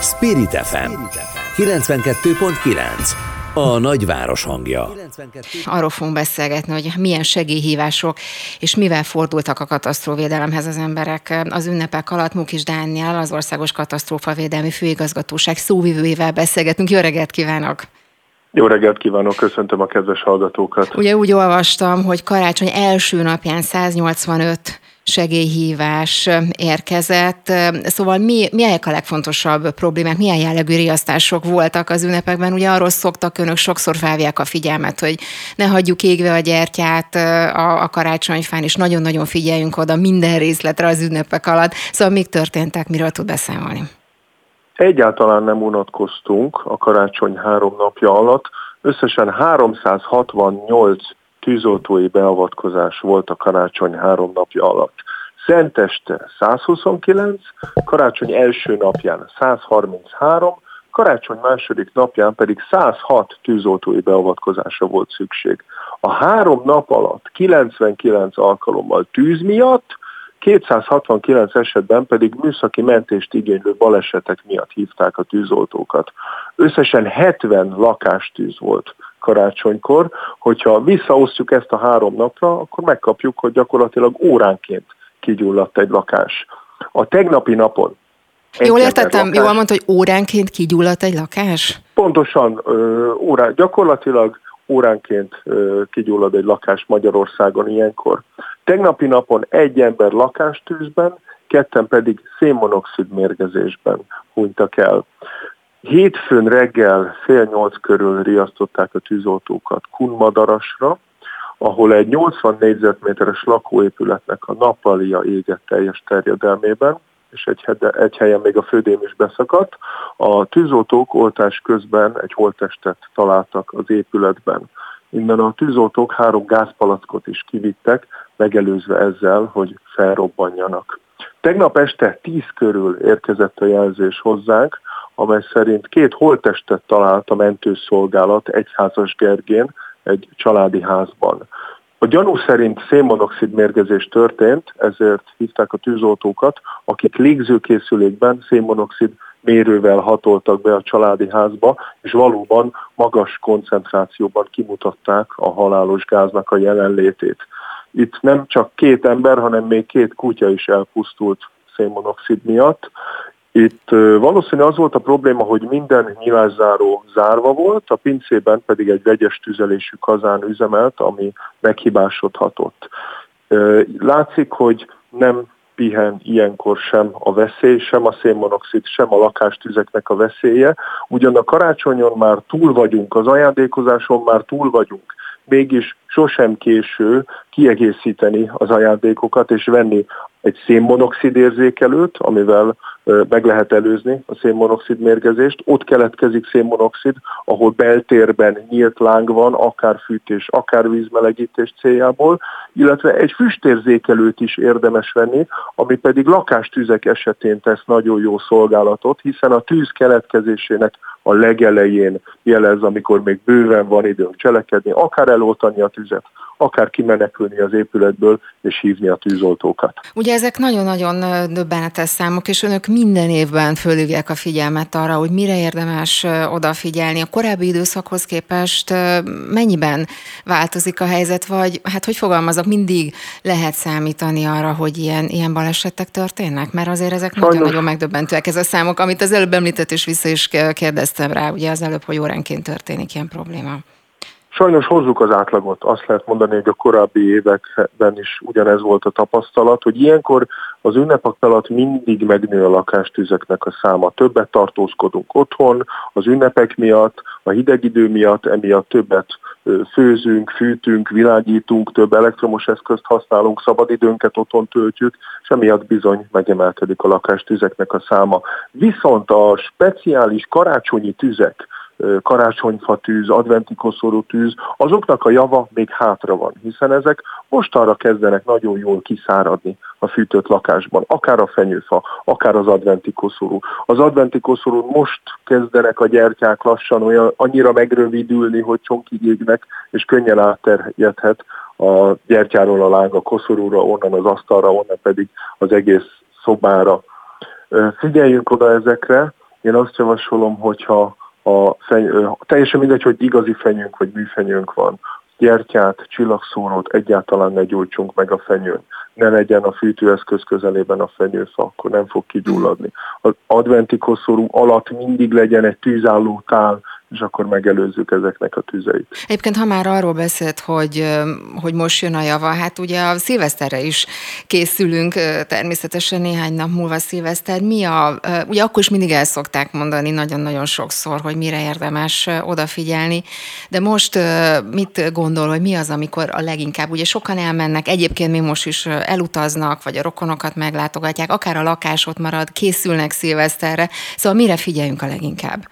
Spirit FM 92.9 a nagyváros hangja. Arról fogunk beszélgetni, hogy milyen segélyhívások és mivel fordultak a katasztróvédelemhez az emberek. Az ünnepek alatt Mukis Dániel, az Országos Katasztrófavédelmi Főigazgatóság szóvivőjével beszélgetünk. Jó reggelt kívánok! Jó reggelt kívánok, köszöntöm a kedves hallgatókat. Ugye úgy olvastam, hogy karácsony első napján 185 segélyhívás érkezett. Szóval mi, milyenek a legfontosabb problémák, milyen jellegű riasztások voltak az ünnepekben? Ugye arról szoktak önök sokszor felvják a figyelmet, hogy ne hagyjuk égve a gyertyát a, a karácsonyfán, és nagyon-nagyon figyeljünk oda minden részletre az ünnepek alatt. Szóval még történtek, miről tud beszámolni? Egyáltalán nem unatkoztunk a karácsony három napja alatt. Összesen 368 tűzoltói beavatkozás volt a karácsony három napja alatt. Szenteste 129, karácsony első napján 133, karácsony második napján pedig 106 tűzoltói beavatkozása volt szükség. A három nap alatt 99 alkalommal tűz miatt, 269 esetben pedig műszaki mentést igénylő balesetek miatt hívták a tűzoltókat. Összesen 70 lakástűz volt karácsonykor, hogyha visszaosztjuk ezt a három napra, akkor megkapjuk, hogy gyakorlatilag óránként kigyulladt egy lakás. A tegnapi napon Jól értettem, lakás, jól mondta, hogy óránként kigyulladt egy lakás? Pontosan, ö, órá, gyakorlatilag óránként ö, kigyullad egy lakás Magyarországon ilyenkor. Tegnapi napon egy ember lakástűzben, ketten pedig szénmonoxid mérgezésben hunytak el. Hétfőn reggel fél nyolc körül riasztották a tűzoltókat Kunmadarasra, ahol egy 80 négyzetméteres lakóépületnek a nappalia égett teljes terjedelmében, és egy, hede, egy helyen még a födém is beszakadt. A tűzoltók oltás közben egy holttestet találtak az épületben. Innen a tűzoltók három gázpalackot is kivittek, megelőzve ezzel, hogy felrobbanjanak. Tegnap este 10 körül érkezett a jelzés hozzánk, amely szerint két holttestet talált a mentőszolgálat egyházas Gergén egy családi házban. A gyanú szerint szénmonoxid mérgezés történt, ezért hívták a tűzoltókat, akik légzőkészülékben szénmonoxid mérővel hatoltak be a családi házba, és valóban magas koncentrációban kimutatták a halálos gáznak a jelenlétét. Itt nem csak két ember, hanem még két kutya is elpusztult szénmonoxid miatt, itt valószínű az volt a probléma, hogy minden nyilászáró zárva volt, a pincében pedig egy vegyes tüzelésű kazán üzemelt, ami meghibásodhatott. Látszik, hogy nem pihen ilyenkor sem a veszély, sem a szénmonoxid, sem a lakástüzeknek a veszélye. Ugyan a karácsonyon már túl vagyunk, az ajándékozáson már túl vagyunk, mégis sosem késő kiegészíteni az ajándékokat és venni egy szénmonoxid érzékelőt, amivel meg lehet előzni a szénmonoxid mérgezést. Ott keletkezik szénmonoxid, ahol beltérben nyílt láng van, akár fűtés, akár vízmelegítés céljából, illetve egy füstérzékelőt is érdemes venni, ami pedig lakástüzek esetén tesz nagyon jó szolgálatot, hiszen a tűz keletkezésének a legelején jelez, amikor még bőven van időnk cselekedni, akár eloltani a tüzet, akár kimenekülni az épületből és hívni a tűzoltókat. Ugye ezek nagyon-nagyon döbbenetes számok, és önök minden évben fölhívják a figyelmet arra, hogy mire érdemes odafigyelni. A korábbi időszakhoz képest mennyiben változik a helyzet, vagy hát hogy fogalmazok, mindig lehet számítani arra, hogy ilyen, ilyen balesetek történnek? Mert azért ezek nagyon-nagyon megdöbbentőek ez a számok, amit az előbb említett, és vissza is kérdeztem rá, ugye az előbb, hogy óránként történik ilyen probléma. Sajnos hozzuk az átlagot. Azt lehet mondani, hogy a korábbi években is ugyanez volt a tapasztalat, hogy ilyenkor az ünnepek alatt mindig megnő a lakástüzeknek a száma. Többet tartózkodunk otthon, az ünnepek miatt, a hideg idő miatt, emiatt többet főzünk, fűtünk, világítunk, több elektromos eszközt használunk, szabadidőnket otthon töltjük, és emiatt bizony megemelkedik a lakástüzeknek a száma. Viszont a speciális karácsonyi tüzek, karácsonyfa tűz, adventi koszorú tűz, azoknak a java még hátra van, hiszen ezek mostanra kezdenek nagyon jól kiszáradni a fűtött lakásban, akár a fenyőfa, akár az adventi koszorú. Az adventi koszorú most kezdenek a gyertyák lassan olyan, annyira megrövidülni, hogy csonkig égnek, és könnyen átterjedhet a gyertyáról a láng a koszorúra, onnan az asztalra, onnan pedig az egész szobára. Figyeljünk oda ezekre, Én azt javasolom, hogyha a feny- teljesen mindegy, hogy igazi fenyőnk vagy műfenyőnk van, gyertyát, csillagszórót egyáltalán ne gyújtsunk meg a fenyőn. Ne legyen a fűtőeszköz közelében a fenyőfa, akkor nem fog kigyulladni. Az adventi koszorú alatt mindig legyen egy tűzálló tál, és akkor megelőzzük ezeknek a tüzeit. Egyébként, ha már arról beszélt, hogy, hogy most jön a java, hát ugye a szilveszterre is készülünk, természetesen néhány nap múlva szilveszter. Mi a, ugye akkor is mindig el szokták mondani nagyon-nagyon sokszor, hogy mire érdemes odafigyelni, de most mit gondol, hogy mi az, amikor a leginkább, ugye sokan elmennek, egyébként még most is elutaznak, vagy a rokonokat meglátogatják, akár a lakás marad, készülnek szilveszterre, szóval mire figyeljünk a leginkább?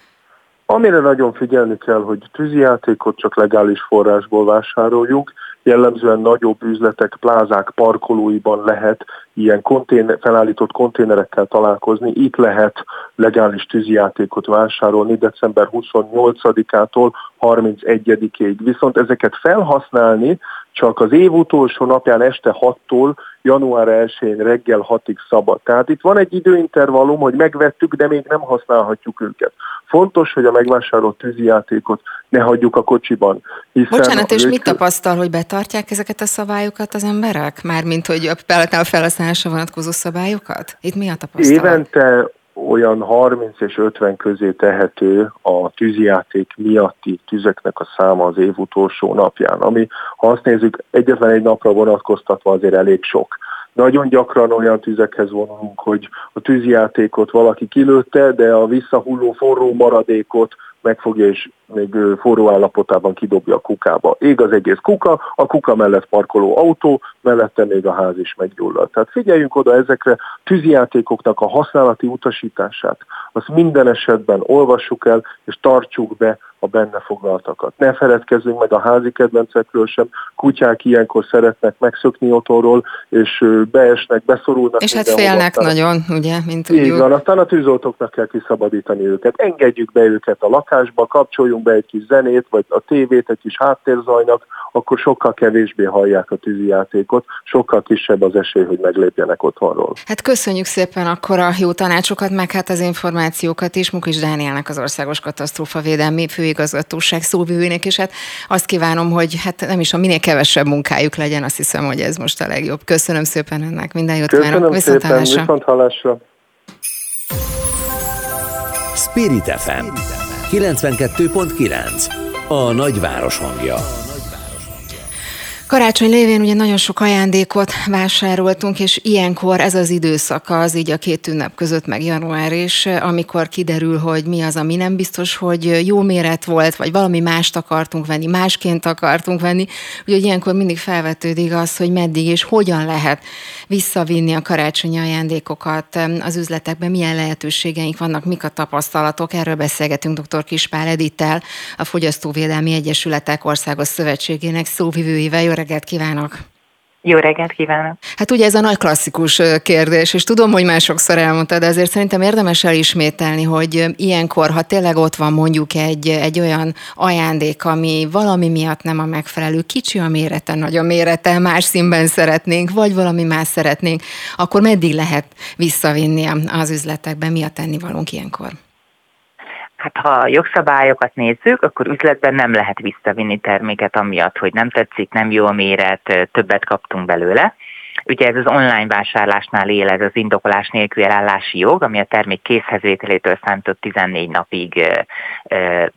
Amire nagyon figyelni kell, hogy tűzijátékot csak legális forrásból vásároljunk, jellemzően nagyobb üzletek, plázák, parkolóiban lehet ilyen konténer, felállított konténerekkel találkozni. Itt lehet legális tűzijátékot vásárolni december 28-ától 31-ig. Viszont ezeket felhasználni csak az év utolsó napján este 6-tól január 1-én reggel 6-ig szabad. Tehát itt van egy időintervallum, hogy megvettük, de még nem használhatjuk őket. Fontos, hogy a megvásárolt tűzijátékot ne hagyjuk a kocsiban. Hiszen Bocsánat, és mit tapasztal, hogy betartják ezeket a szabályokat az emberek? Mármint, hogy a felhasználásra vonatkozó szabályokat? Itt mi a tapasztalat? Évente olyan 30 és 50 közé tehető a tűzijáték miatti tüzeknek a száma az év utolsó napján, ami, ha azt nézzük, egyetlen egy napra vonatkoztatva azért elég sok. Nagyon gyakran olyan tüzekhez vonulunk, hogy a tűzijátékot valaki kilőtte, de a visszahulló forró maradékot megfogja és még forró állapotában kidobja a kukába. Ég az egész kuka, a kuka mellett parkoló autó, mellette még a ház is meggyullad. Tehát figyeljünk oda ezekre tűzijátékoknak a használati utasítását. Azt minden esetben olvassuk el, és tartsuk be a benne foglaltakat. Ne feledkezzünk meg a házi kedvencekről sem, kutyák ilyenkor szeretnek megszökni otthonról, és beesnek, beszorulnak. És hát félnek aztán, nagyon, ugye, mint tudjuk. Így van, aztán a tűzoltóknak kell kiszabadítani őket. Engedjük be őket a lakásba, kapcsoljunk be egy kis zenét, vagy a tévét egy kis háttérzajnak, akkor sokkal kevésbé hallják a tűzijátékot, sokkal kisebb az esély, hogy meglépjenek otthonról. Hát köszönjük szépen akkor a jó tanácsokat, meg hát az információkat is. Mukis Dánielnek az Országos Katasztrófa Védelmi Főigazgatóság szóvivőnek, és hát azt kívánom, hogy hát nem is a minél kevesebb munkájuk legyen, azt hiszem, hogy ez most a legjobb. Köszönöm szépen ennek, minden jót Köszönöm kívánok. Viszont szépen, viszont hallásra. Spirit FM 92.9 A nagyváros hangja Karácsony lévén ugye nagyon sok ajándékot vásároltunk, és ilyenkor ez az időszaka az így a két ünnep között, meg január is, amikor kiderül, hogy mi az, ami nem biztos, hogy jó méret volt, vagy valami mást akartunk venni, másként akartunk venni. Ugye ilyenkor mindig felvetődik az, hogy meddig és hogyan lehet visszavinni a karácsonyi ajándékokat az üzletekben, milyen lehetőségeink vannak, mik a tapasztalatok. Erről beszélgetünk dr. Kispál Edittel, a Fogyasztóvédelmi Egyesületek Országos Szövetségének szóvivőivel. Jó reggelt kívánok! Jó reggelt kívánok! Hát ugye ez a nagy klasszikus kérdés, és tudom, hogy már sokszor elmondtad, de azért szerintem érdemes elismételni, hogy ilyenkor, ha tényleg ott van mondjuk egy, egy olyan ajándék, ami valami miatt nem a megfelelő, kicsi a mérete, nagy a mérete, más színben szeretnénk, vagy valami más szeretnénk, akkor meddig lehet visszavinni az üzletekben, mi a tennivalónk ilyenkor? Hát ha a jogszabályokat nézzük, akkor üzletben nem lehet visszavinni terméket amiatt, hogy nem tetszik, nem jó a méret, többet kaptunk belőle. Ugye ez az online vásárlásnál él ez az indokolás nélkül elállási jog, ami a termék készhezvételétől számított 14 napig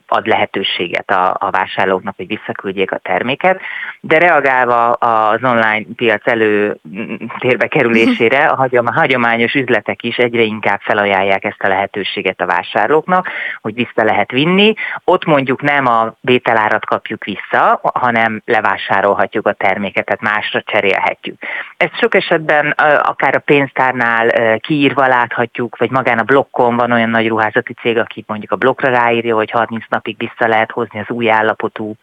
ad lehetőséget a, a vásárlóknak, hogy visszaküldjék a terméket, de reagálva az online piac előtérbe kerülésére a hagyományos üzletek is egyre inkább felajánlják ezt a lehetőséget a vásárlóknak, hogy vissza lehet vinni. Ott mondjuk nem a vételárat kapjuk vissza, hanem levásárolhatjuk a terméket, tehát másra cserélhetjük. Ezt sok esetben akár a pénztárnál kiírva láthatjuk, vagy magán a blokkon van olyan nagy ruházati cég, aki mondjuk a blokkra ráírja, hogy 30 napig vissza lehet hozni az új állapotú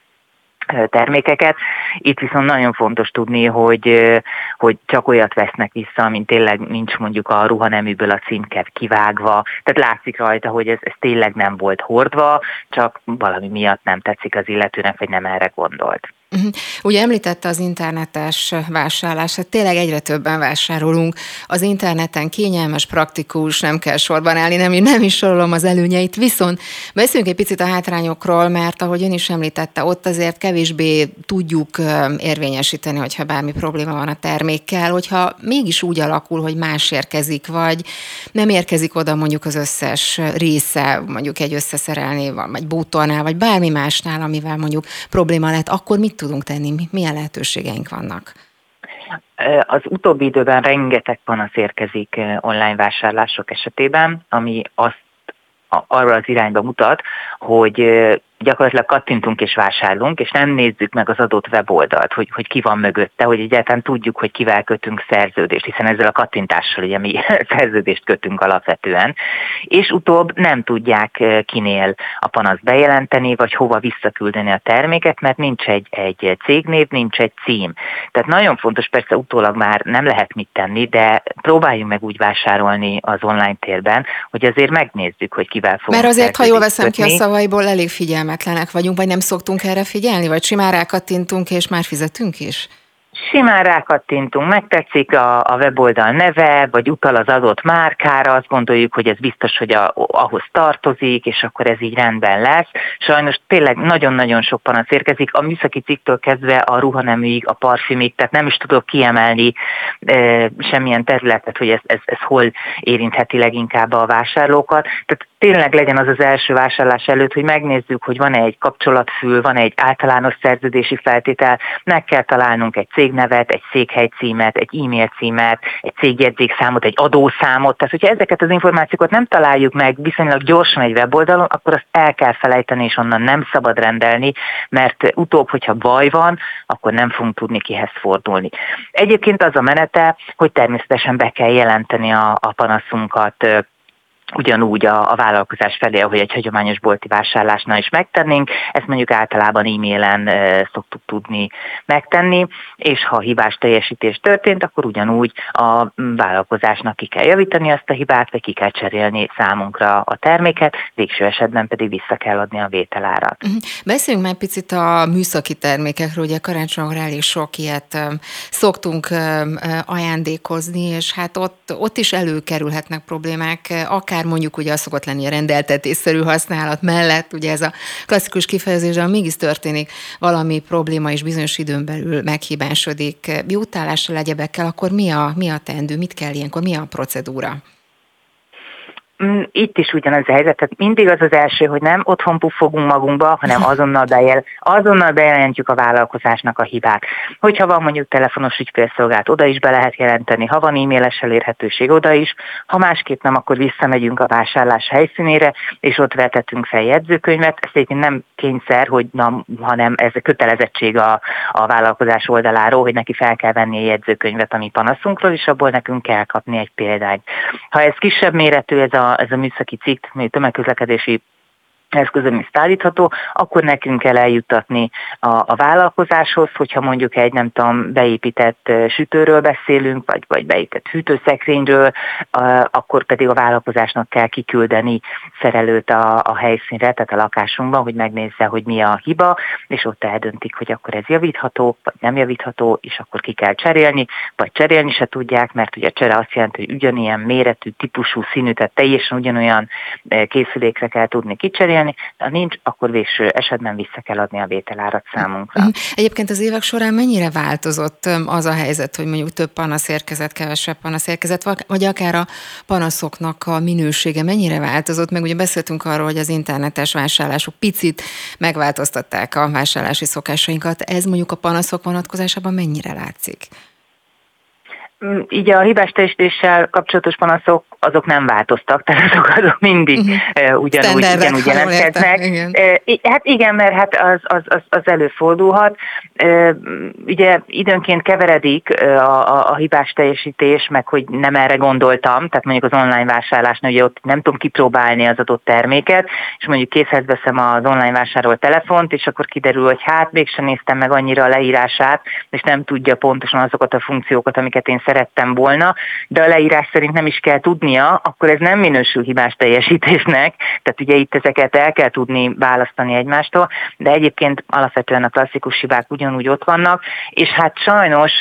termékeket. Itt viszont nagyon fontos tudni, hogy, hogy csak olyat vesznek vissza, amint tényleg nincs mondjuk a ruhaneműből a címket kivágva. Tehát látszik rajta, hogy ez, ez tényleg nem volt hordva, csak valami miatt nem tetszik az illetőnek, vagy nem erre gondolt. Uh-huh. Ugye említette az internetes vásárlását, tényleg egyre többen vásárolunk. Az interneten kényelmes, praktikus, nem kell sorban állni, nem, nem is sorolom az előnyeit. Viszont beszéljünk egy picit a hátrányokról, mert ahogy ön is említette, ott azért kevésbé tudjuk érvényesíteni, hogyha bármi probléma van a termékkel, hogyha mégis úgy alakul, hogy más érkezik, vagy nem érkezik oda mondjuk az összes része, mondjuk egy összeszerelni, vagy bútornál, vagy bármi másnál, amivel mondjuk probléma lehet, akkor mit tudunk tenni, milyen lehetőségeink vannak? Az utóbbi időben rengeteg panasz érkezik online vásárlások esetében, ami azt arra az irányba mutat, hogy gyakorlatilag kattintunk és vásárlunk, és nem nézzük meg az adott weboldalt, hogy, hogy ki van mögötte, hogy egyáltalán tudjuk, hogy kivel kötünk szerződést, hiszen ezzel a kattintással ugye mi szerződést kötünk alapvetően, és utóbb nem tudják eh, kinél a panasz bejelenteni, vagy hova visszaküldeni a terméket, mert nincs egy, egy cégnév, nincs egy cím. Tehát nagyon fontos, persze utólag már nem lehet mit tenni, de próbáljunk meg úgy vásárolni az online térben, hogy azért megnézzük, hogy kivel fogunk Mert azért, ha jól veszem kötni. ki a szavaiból, elég figyelmet figyelmetlenek vagyunk, vagy nem szoktunk erre figyelni, vagy simán rákattintunk, és már fizetünk is? Simán rákattintunk, megtetszik a, a weboldal neve, vagy utal az adott márkára, azt gondoljuk, hogy ez biztos, hogy a, ahhoz tartozik, és akkor ez így rendben lesz. Sajnos tényleg nagyon-nagyon sok panasz érkezik, a műszaki cikktől kezdve a ruhaneműig, a parfümig, tehát nem is tudok kiemelni e, semmilyen területet, hogy ez, ez, ez hol érintheti leginkább a vásárlókat. Tehát tényleg legyen az az első vásárlás előtt, hogy megnézzük, hogy van-e egy kapcsolatfül, van-e egy általános szerződési feltétel, meg kell találnunk egy cégnevet, egy székhely címet, egy e-mail címet, egy cégjegyzékszámot, egy adószámot. Tehát, hogyha ezeket az információkat nem találjuk meg viszonylag gyorsan egy weboldalon, akkor azt el kell felejteni, és onnan nem szabad rendelni, mert utóbb, hogyha baj van, akkor nem fogunk tudni kihez fordulni. Egyébként az a menete, hogy természetesen be kell jelenteni a, a panaszunkat ugyanúgy a, a vállalkozás felé, ahogy egy hagyományos bolti vásárlásnál is megtennénk, ezt mondjuk általában e-mailen e, szoktuk tudni megtenni, és ha hibás teljesítés történt, akkor ugyanúgy a vállalkozásnak ki kell javítani azt a hibát, vagy ki kell cserélni számunkra a terméket, végső esetben pedig vissza kell adni a vételárat. Uh-huh. Beszéljünk már picit a műszaki termékekről, ugye karácsonyra elég sok ilyet szoktunk ajándékozni, és hát ott, ott is előkerülhetnek problémák, akár mondjuk ugye az szokott lenni a rendeltetésszerű használat mellett, ugye ez a klasszikus kifejezés, de mégis történik valami probléma és bizonyos időn belül meghibásodik. Jutálással, egyebekkel, akkor mi a, mi a teendő, mit kell ilyenkor, mi a procedúra? Mm, itt is ugyanaz a helyzet, tehát mindig az az első, hogy nem otthon puffogunk magunkba, hanem azonnal, bejel, azonnal bejelentjük a vállalkozásnak a hibát. Hogyha van mondjuk telefonos ügyfélszolgált, oda is be lehet jelenteni, ha van e-mailes elérhetőség, oda is, ha másképp nem, akkor visszamegyünk a vásárlás helyszínére, és ott vetetünk fel jegyzőkönyvet. Ez egyébként nem kényszer, hogy na, hanem ez a kötelezettség a, a vállalkozás oldaláról, hogy neki fel kell venni a jegyzőkönyvet a mi panaszunkról, és abból nekünk kell kapni egy példányt. Ha ez kisebb méretű, ez a ez a műszaki cikk, tömegközlekedési eszközön is szállítható, akkor nekünk kell eljuttatni a, a vállalkozáshoz, hogyha mondjuk egy nem tudom, beépített sütőről beszélünk, vagy, vagy beépített hűtőszekrényről, akkor pedig a vállalkozásnak kell kiküldeni szerelőt a, a helyszínre, tehát a lakásunkban, hogy megnézze, hogy mi a hiba, és ott eldöntik, hogy akkor ez javítható, vagy nem javítható, és akkor ki kell cserélni, vagy cserélni se tudják, mert ugye a csere azt jelenti, hogy ugyanilyen méretű, típusú, színű, tehát teljesen ugyanolyan készülékre kell tudni kicserélni, kezelni, ha nincs, akkor végső esetben vissza kell adni a vételárat számunkra. Mhm. Egyébként az évek során mennyire változott az a helyzet, hogy mondjuk több panasz érkezett, kevesebb panasz érkezett, vagy akár a panaszoknak a minősége mennyire változott, meg ugye beszéltünk arról, hogy az internetes vásárlások picit megváltoztatták a vásárlási szokásainkat. Ez mondjuk a panaszok vonatkozásában mennyire látszik? Mm, így a hibás teljesítéssel kapcsolatos panaszok azok nem változtak, tehát azok, azok mindig uh-huh. ugyanúgy, ugyanúgy jelentkeznek. Igen. Hát igen, mert hát az, az, az, az előfordulhat. Ugye időnként keveredik a, a, a hibás teljesítés, meg hogy nem erre gondoltam, tehát mondjuk az online vásárlásnál ugye ott nem tudom kipróbálni az adott terméket, és mondjuk készhez veszem az online vásárolt telefont, és akkor kiderül, hogy hát mégsem néztem meg annyira a leírását, és nem tudja pontosan azokat a funkciókat, amiket én szerettem volna, de a leírás szerint nem is kell tudni tudnia, akkor ez nem minősül hibás teljesítésnek, tehát ugye itt ezeket el kell tudni választani egymástól, de egyébként alapvetően a klasszikus hibák ugyanúgy ott vannak, és hát sajnos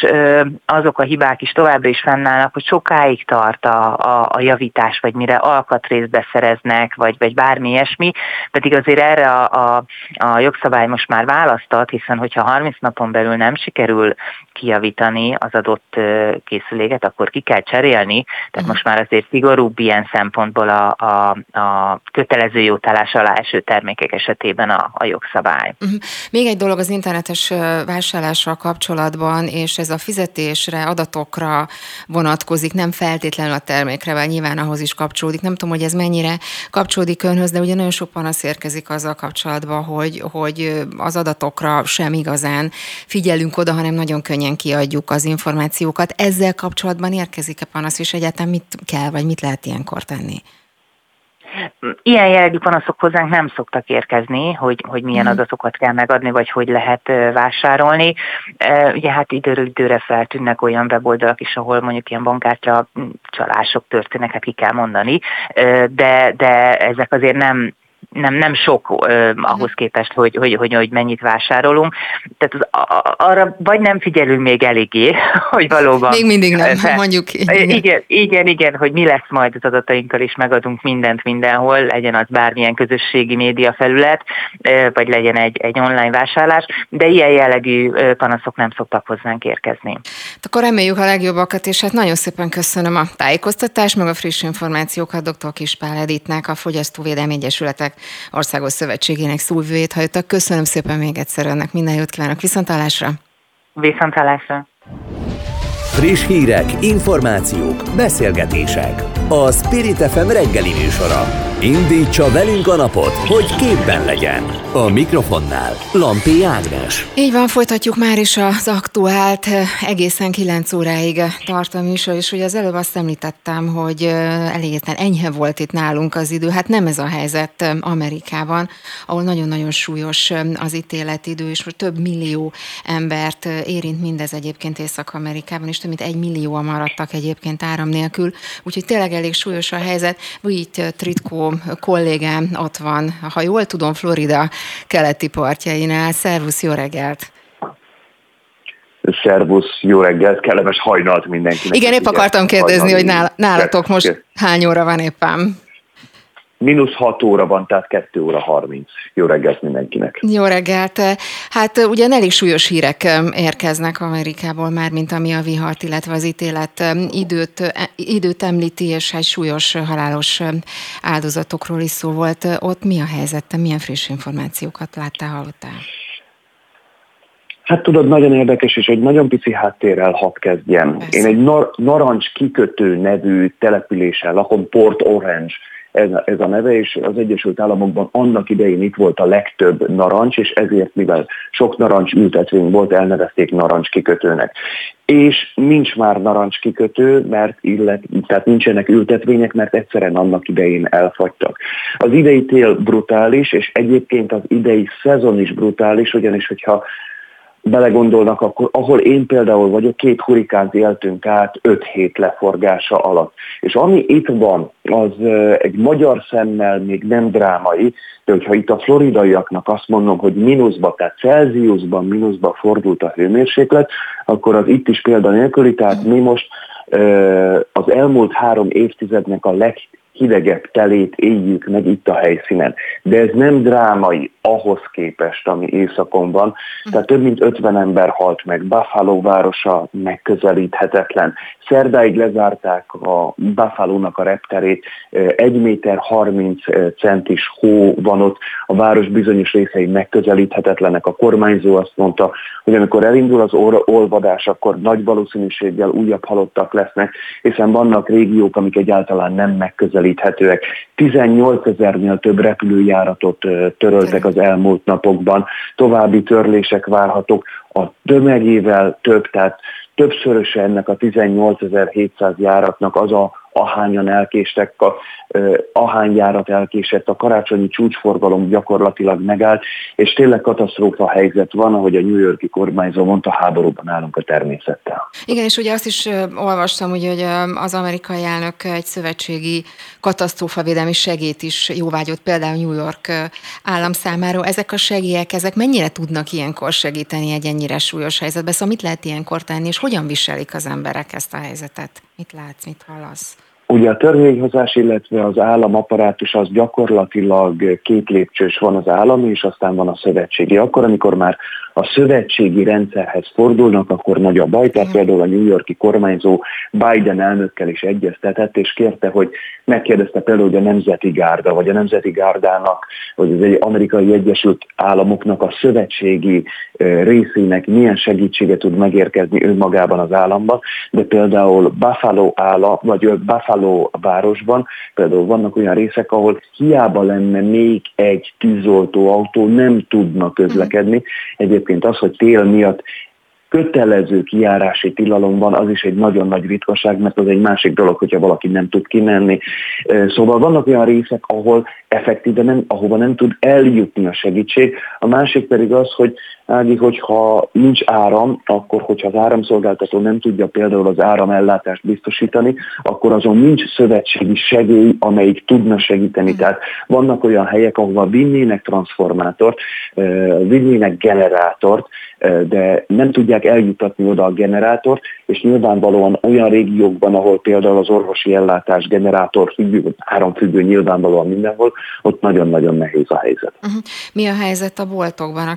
azok a hibák is továbbra is fennállnak, hogy sokáig tart a, a, a javítás, vagy mire alkatrészt beszereznek, vagy, vagy bármi ilyesmi, pedig azért erre a, a, a jogszabály most már választat, hiszen hogyha 30 napon belül nem sikerül kijavítani az adott készüléket, akkor ki kell cserélni, tehát uh-huh. most már azért szigorúbb ilyen szempontból a, a, a kötelező jótállás alá eső termékek esetében a, a jogszabály. Uh-huh. Még egy dolog az internetes vásárlással kapcsolatban, és ez a fizetésre, adatokra vonatkozik, nem feltétlenül a termékre, vagy nyilván ahhoz is kapcsolódik. Nem tudom, hogy ez mennyire kapcsolódik önhöz, de ugye nagyon sok panasz érkezik azzal kapcsolatban, hogy, hogy az adatokra sem igazán figyelünk oda, hanem nagyon könnyen kiadjuk az információkat. Ezzel kapcsolatban érkezik-e panasz, és egyáltalán mit kell, vagy mit lehet ilyenkor tenni? Ilyen jellegű panaszok hozzánk nem szoktak érkezni, hogy, hogy milyen mhm. adatokat kell megadni, vagy hogy lehet vásárolni. Ugye hát időről időre feltűnnek olyan weboldalak is, ahol mondjuk ilyen bankkártya csalások történnek, hát ki kell mondani, de, de ezek azért nem nem, nem sok ö, ahhoz képest, hogy, hogy, hogy, hogy mennyit vásárolunk. Tehát az, a, arra vagy nem figyelünk még eléggé, hogy valóban... Még mindig nem, fe, mondjuk. Igen. igen, igen, igen, hogy mi lesz majd az adatainkkal, és megadunk mindent mindenhol, legyen az bármilyen közösségi média felület, vagy legyen egy, egy online vásárlás, de ilyen jellegű panaszok nem szoktak hozzánk érkezni. Hát akkor reméljük a legjobbakat, és hát nagyon szépen köszönöm a tájékoztatást, meg a friss információkat dr. Kispál Editnek, a Fogyasztóvédelmi Egyesületek Országos Szövetségének szóvőjét hallottak. Köszönöm szépen még egyszer önnek, minden jót kívánok, viszontalásra! Viszontalásra! Friss hírek, információk, beszélgetések. A Spirit FM reggeli műsora. Indítsa velünk a napot, hogy képben legyen. A mikrofonnál Lampi Ágnes. Így van, folytatjuk már is az aktuált egészen 9 óráig tart a műsor, és ugye az előbb azt említettem, hogy elégétlen enyhe volt itt nálunk az idő. Hát nem ez a helyzet Amerikában, ahol nagyon-nagyon súlyos az ítéletidő, és több millió embert érint mindez egyébként Észak-Amerikában, és több mint egy millióan maradtak egyébként áram nélkül, úgyhogy tényleg elég súlyos a helyzet. Úgy Tritko kollégám ott van, ha jól tudom, Florida keleti partjainál. Szervusz, jó reggelt! Szervusz, jó reggelt, kellemes hajnalt mindenkinek. Igen, épp akartam kérdezni, hogy nálatok most hány óra van éppen? Mínusz 6 óra van, tehát 2 óra 30. Jó reggelt mindenkinek. Jó reggelt. Hát ugyan elég súlyos hírek érkeznek Amerikából már, mint ami a vihart, illetve az ítélet időt, e, időt említi, és egy súlyos halálos áldozatokról is szó volt. Ott mi a helyzet? Te milyen friss információkat láttál, hallottál? Hát tudod, nagyon érdekes, és egy nagyon pici háttérrel hadd kezdjem. Persze. Én egy nar- narancs kikötő nevű településen lakom, Port Orange ez a, ez a neve, és az Egyesült Államokban annak idején itt volt a legtöbb narancs, és ezért, mivel sok narancs ültetvény volt, elnevezték narancs kikötőnek. És nincs már narancs kikötő, mert illet, tehát nincsenek ültetvények, mert egyszerűen annak idején elfagytak. Az idei tél brutális, és egyébként az idei szezon is brutális, ugyanis hogyha belegondolnak, akkor ahol én például vagyok, két hurikánt éltünk át öt hét leforgása alatt. És ami itt van, az egy magyar szemmel még nem drámai, de hogyha itt a floridaiaknak azt mondom, hogy mínuszba, tehát Celsiusban mínuszba fordult a hőmérséklet, akkor az itt is példanélküli, tehát mi most az elmúlt három évtizednek a leg hidegebb telét éljük meg itt a helyszínen. De ez nem drámai ahhoz képest, ami északon van. Tehát több mint 50 ember halt meg, Buffalo városa megközelíthetetlen. Szerdáig lezárták a Buffalo-nak a repterét, 1 méter 30 centis hó van ott, a város bizonyos részei megközelíthetetlenek. A kormányzó azt mondta, hogy amikor elindul az olvadás, akkor nagy valószínűséggel újabb halottak lesznek, hiszen vannak régiók, amik egyáltalán nem megközelíthetőek. 18 ezernél több repülőjáratot töröltek az elmúlt napokban, további törlések várhatók, a tömegével több, tehát többszöröse ennek a 18.700 járatnak az a ahányan elkéstek, a, ahány járat elkésett, a karácsonyi csúcsforgalom gyakorlatilag megállt, és tényleg katasztrófa helyzet van, ahogy a New Yorki kormányzó mondta, háborúban állunk a természettel. Igen, és ugye azt is olvastam, ugye, hogy az amerikai elnök egy szövetségi katasztrófavédelmi segét is jóvágyott például New York állam számára. Ezek a segélyek, ezek mennyire tudnak ilyenkor segíteni egy ennyire súlyos helyzetben? Szóval mit lehet ilyenkor tenni, és hogyan viselik az emberek ezt a helyzetet? Mit látsz, mit hallasz? Ugye a törvényhozás, illetve az államaparátus az gyakorlatilag két lépcsős van az állami, és aztán van a szövetségi. Akkor, amikor már a szövetségi rendszerhez fordulnak, akkor nagy a baj. Tehát például a New Yorki kormányzó Biden elnökkel is egyeztetett, és kérte, hogy megkérdezte például, hogy a Nemzeti Gárda, vagy a Nemzeti Gárdának, vagy az egy amerikai Egyesült Államoknak a szövetségi részének milyen segítsége tud megérkezni önmagában az államban, de például Buffalo állam, vagy Buffalo városban például vannak olyan részek, ahol hiába lenne még egy tűzoltó autó, nem tudnak közlekedni. Egyébként egyébként az, hogy tél miatt kötelező kiárási tilalom van, az is egy nagyon nagy ritkaság, mert az egy másik dolog, hogyha valaki nem tud kimenni. Szóval vannak olyan részek, ahol effektíve nem, ahova nem tud eljutni a segítség. A másik pedig az, hogy Ági, hogyha nincs áram, akkor hogyha az áramszolgáltató nem tudja például az áramellátást biztosítani, akkor azon nincs szövetségi segély, amelyik tudna segíteni. Mm. Tehát vannak olyan helyek, ahova vinnének transformátort, vinnének generátort, de nem tudják eljutatni oda a generátort, és nyilvánvalóan olyan régiókban, ahol például az orvosi ellátás generátor függő, áramfüggő nyilvánvalóan mindenhol, ott nagyon-nagyon nehéz a helyzet. Uh-huh. Mi a helyzet a boltokban, a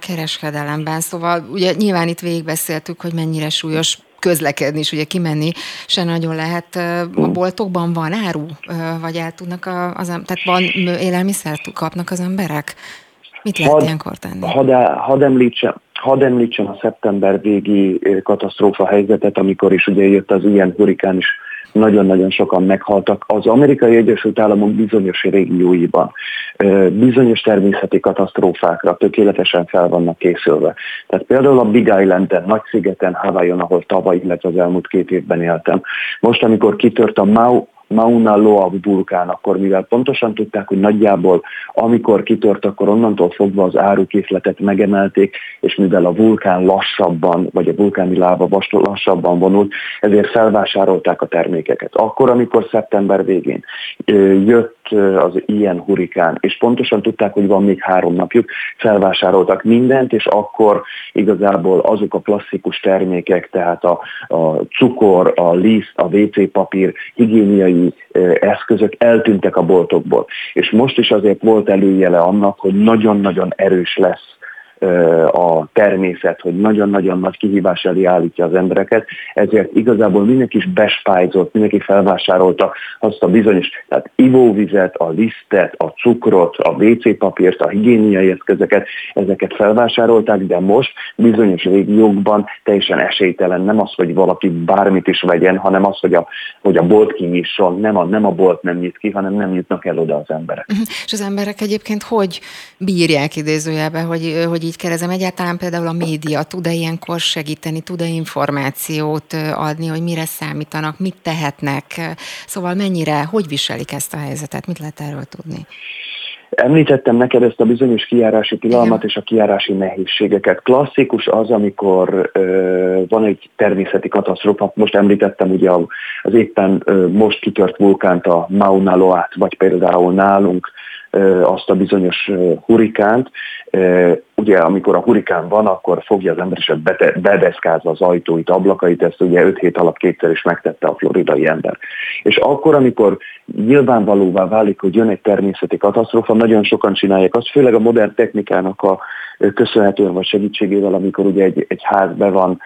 kereskedelemben? Szóval ugye nyilván itt végigbeszéltük, hogy mennyire súlyos közlekedni is, ugye kimenni se nagyon lehet. A boltokban van áru, vagy el tudnak az, tehát van élelmiszert kapnak az emberek? Mit lehet had, ilyenkor tenni? Hadd, had említsem, Hadd említsem a szeptember végi katasztrófa helyzetet, amikor is ugye jött az ilyen hurikán is nagyon-nagyon sokan meghaltak. Az amerikai Egyesült Államok bizonyos régióiban bizonyos természeti katasztrófákra tökéletesen fel vannak készülve. Tehát például a Big Island-en, Nagy-szigeten, Hawaiion, ahol tavaly, illetve az elmúlt két évben éltem. Most, amikor kitört a Mau Mauna Loa vulkán, akkor mivel pontosan tudták, hogy nagyjából amikor kitört, akkor onnantól fogva az árukészletet megemelték, és mivel a vulkán lassabban, vagy a vulkáni láva lassabban vonult, ezért felvásárolták a termékeket. Akkor, amikor szeptember végén jött az ilyen hurikán, és pontosan tudták, hogy van még három napjuk, felvásároltak mindent, és akkor igazából azok a klasszikus termékek, tehát a, a cukor, a liszt, a WC papír, higiéniai eszközök eltűntek a boltokból. És most is azért volt előjele annak, hogy nagyon-nagyon erős lesz a természet, hogy nagyon-nagyon nagy kihívás elé állítja az embereket, ezért igazából mindenki is bespájzott, mindenki felvásárolta azt a bizonyos, tehát ivóvizet, a lisztet, a cukrot, a WC papírt, a higiéniai eszközöket, ezeket felvásárolták, de most bizonyos régiókban teljesen esélytelen nem az, hogy valaki bármit is vegyen, hanem az, hogy a, hogy a bolt kinyisson, nem a, nem a bolt nem nyit ki, hanem nem jutnak el oda az emberek. Uh-huh. És az emberek egyébként hogy bírják idézőjelbe, hogy, hogy így kérdezem, egyáltalán például a média tud-e ilyenkor segíteni, tud-e információt adni, hogy mire számítanak, mit tehetnek, szóval mennyire, hogy viselik ezt a helyzetet, mit lehet erről tudni? Említettem neked ezt a bizonyos kiárási tilalmat és a kiárási nehézségeket. Klasszikus az, amikor ö, van egy természeti katasztrófa, most említettem ugye az éppen ö, most kitört vulkánt, a Mauna Loát, vagy például nálunk azt a bizonyos hurikánt. Ugye amikor a hurikán van, akkor fogja az ember, és bedeszkázza az ajtóit, ablakait, ezt ugye 5 hét alatt kétszer is megtette a floridai ember. És akkor, amikor nyilvánvalóvá válik, hogy jön egy természeti katasztrófa, nagyon sokan csinálják azt, főleg a modern technikának a köszönhetően vagy segítségével, amikor ugye egy, egy ház be van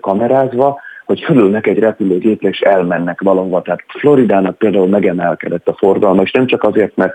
kamerázva, hogy fölülnek egy repülőgépre és elmennek valahova. Tehát Floridának például megemelkedett a forgalma, és nem csak azért, mert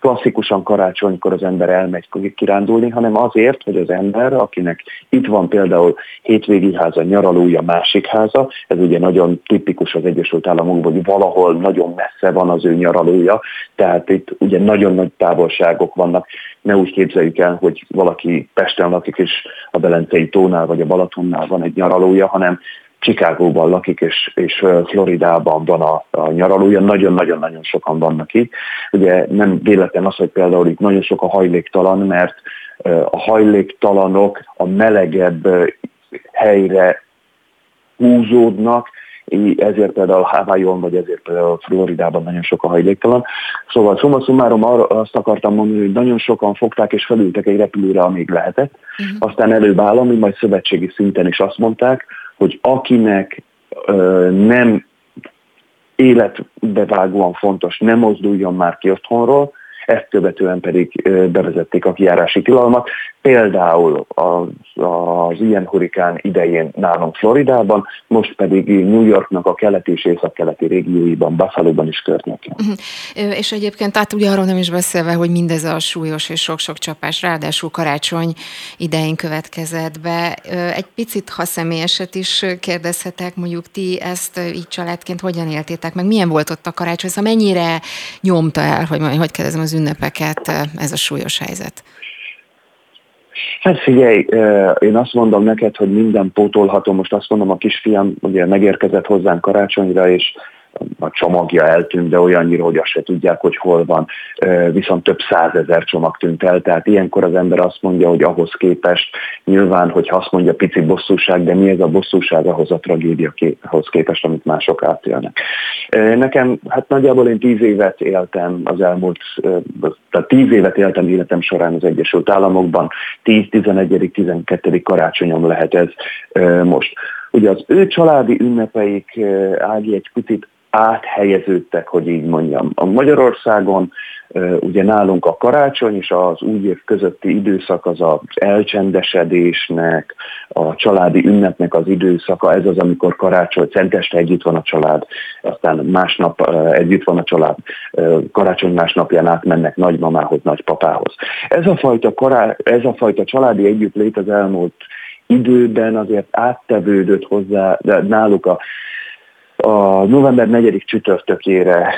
klasszikusan karácsonykor az ember elmegy kirándulni, hanem azért, hogy az ember, akinek itt van például hétvégi háza, nyaralója, másik háza, ez ugye nagyon tipikus az Egyesült Államokban, hogy valahol nagyon messze van az ő nyaralója, tehát itt ugye nagyon nagy távolságok vannak. Ne úgy képzeljük el, hogy valaki Pesten lakik és a Belencei tónál vagy a Balatonnál van egy nyaralója, hanem Chicagóban lakik, és, és Floridában van a, a nyaralója, nagyon-nagyon-nagyon sokan vannak itt. Ugye nem véletlen az, hogy például itt nagyon sok a hajléktalan, mert a hajléktalanok a melegebb helyre húzódnak, ezért például Hawaii-on, vagy ezért például Floridában nagyon sok a hajléktalan. Szóval szumma szumárom arra azt akartam mondani, hogy nagyon sokan fogták és felültek egy repülőre, amíg lehetett. Uh-huh. Aztán előbb állami, majd szövetségi szinten is azt mondták, hogy akinek ö, nem életbevágóan fontos, nem mozduljon már ki otthonról, ezt követően pedig bevezették a kiárási tilalmat. Például az, az ilyen hurikán idején nálunk Floridában, most pedig New Yorknak a keleti és észak-keleti régióiban, Buffalo-ban is környékén. Uh-huh. És egyébként tehát ugye arról nem is beszélve, hogy mindez a súlyos és sok-sok csapás, ráadásul karácsony idején következett be. Egy picit, ha személyeset is kérdezhetek, mondjuk ti ezt így családként hogyan éltétek meg? Milyen volt ott a karácsony? Szóval mennyire nyomta el, hogy, hogy kérdezem az ünnepeket ez a súlyos helyzet? Hát figyelj, én azt mondom neked, hogy minden pótolható. Most azt mondom, a kisfiam ugye megérkezett hozzánk karácsonyra, és a csomagja eltűnt, de olyannyira, hogy azt se tudják, hogy hol van. Viszont több százezer csomag tűnt el, tehát ilyenkor az ember azt mondja, hogy ahhoz képest, nyilván, hogyha azt mondja pici bosszúság, de mi ez a bosszúság ahhoz a tragédiahoz képest, amit mások átélnek. Nekem, hát nagyjából én tíz évet éltem az elmúlt, tehát tíz évet éltem életem során az Egyesült Államokban, 10, 11, 12. karácsonyom lehet ez most. Ugye az ő családi ünnepeik, Ági, egy picit áthelyeződtek, hogy így mondjam. A Magyarországon ugye nálunk a karácsony és az új év közötti időszak az az elcsendesedésnek, a családi ünnepnek az időszaka, ez az, amikor karácsony, szenteste együtt van a család, aztán másnap együtt van a család, karácsony másnapján átmennek nagymamához, nagypapához. Ez a fajta, kará, ez a fajta családi együttlét az elmúlt időben azért áttevődött hozzá, de náluk a a november 4. csütörtökére,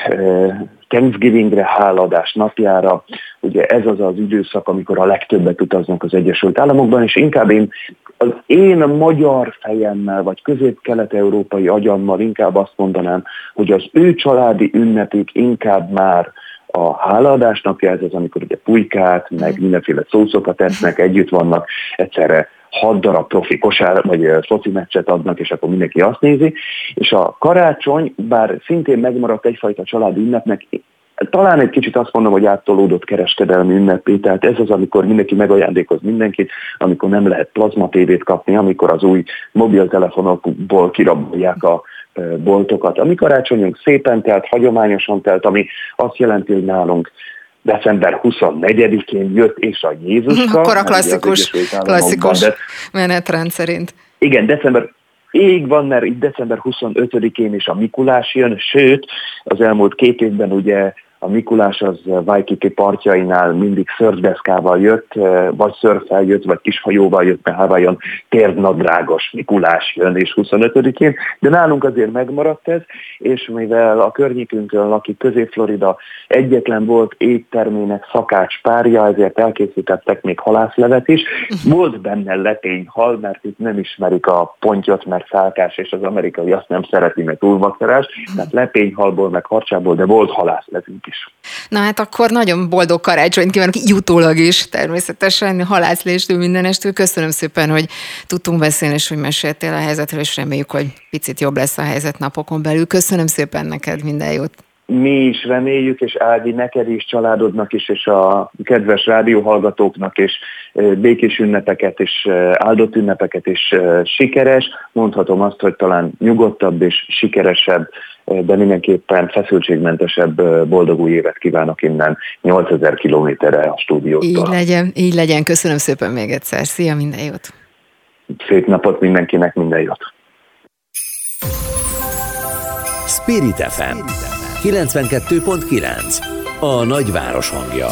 Thanksgivingre, háladás napjára, ugye ez az az időszak, amikor a legtöbbet utaznak az Egyesült Államokban, és inkább én az én magyar fejemmel, vagy közép-kelet-európai agyammal inkább azt mondanám, hogy az ő családi ünnepük inkább már a hálaadás napja, ez az, amikor ugye pulykát, meg mindenféle szószokat esznek, együtt vannak, egyszerre hat darab profi kosár, vagy foci meccset adnak, és akkor mindenki azt nézi. És a karácsony, bár szintén megmaradt egyfajta családi ünnepnek, talán egy kicsit azt mondom, hogy áttolódott kereskedelmi ünnepé, tehát ez az, amikor mindenki megajándékoz mindenkit, amikor nem lehet plazma tévét kapni, amikor az új mobiltelefonokból kirabolják a boltokat. A mi karácsonyunk szépen telt, hagyományosan telt, ami azt jelenti, hogy nálunk december 24-én jött és a Jézuska. Akkor a klasszikus, klasszikus menetrend szerint. Igen, december Így van, mert itt december 25-én is a Mikulás jön, sőt, az elmúlt két évben ugye a Mikulás az Waikiki partjainál mindig szörfdeszkával jött, vagy szörfel jött, vagy kishajóval jött, mert Havajon térdnadrágos Mikulás jön és 25-én, de nálunk azért megmaradt ez, és mivel a környékünkön lakik Közép-Florida egyetlen volt éttermének szakács párja, ezért elkészítettek még halászlevet is. Volt benne lepényhal, mert itt nem ismerik a pontyot, mert szálkás, és az amerikai azt nem szereti, mert túlvakszerás, tehát lepényhalból, meg harcsából, de volt halászlevünk is. Na hát akkor nagyon boldog karácsonyt kívánok, így utólag is természetesen, halászléstől, mindenestől. Köszönöm szépen, hogy tudtunk beszélni, és hogy meséltél a helyzetről, és reméljük, hogy picit jobb lesz a helyzet napokon belül. Köszönöm szépen neked, minden jót! mi is reméljük, és Ági, neked is, családodnak is, és a kedves rádióhallgatóknak is békés ünnepeket és áldott ünnepeket is sikeres. Mondhatom azt, hogy talán nyugodtabb és sikeresebb, de mindenképpen feszültségmentesebb boldog új évet kívánok innen 8000 kilométerre a stúdiótól. Így legyen, így legyen. Köszönöm szépen még egyszer. Szia, minden jót! Szép napot mindenkinek, minden jót! Spirit FM 92.9 A nagyváros hangja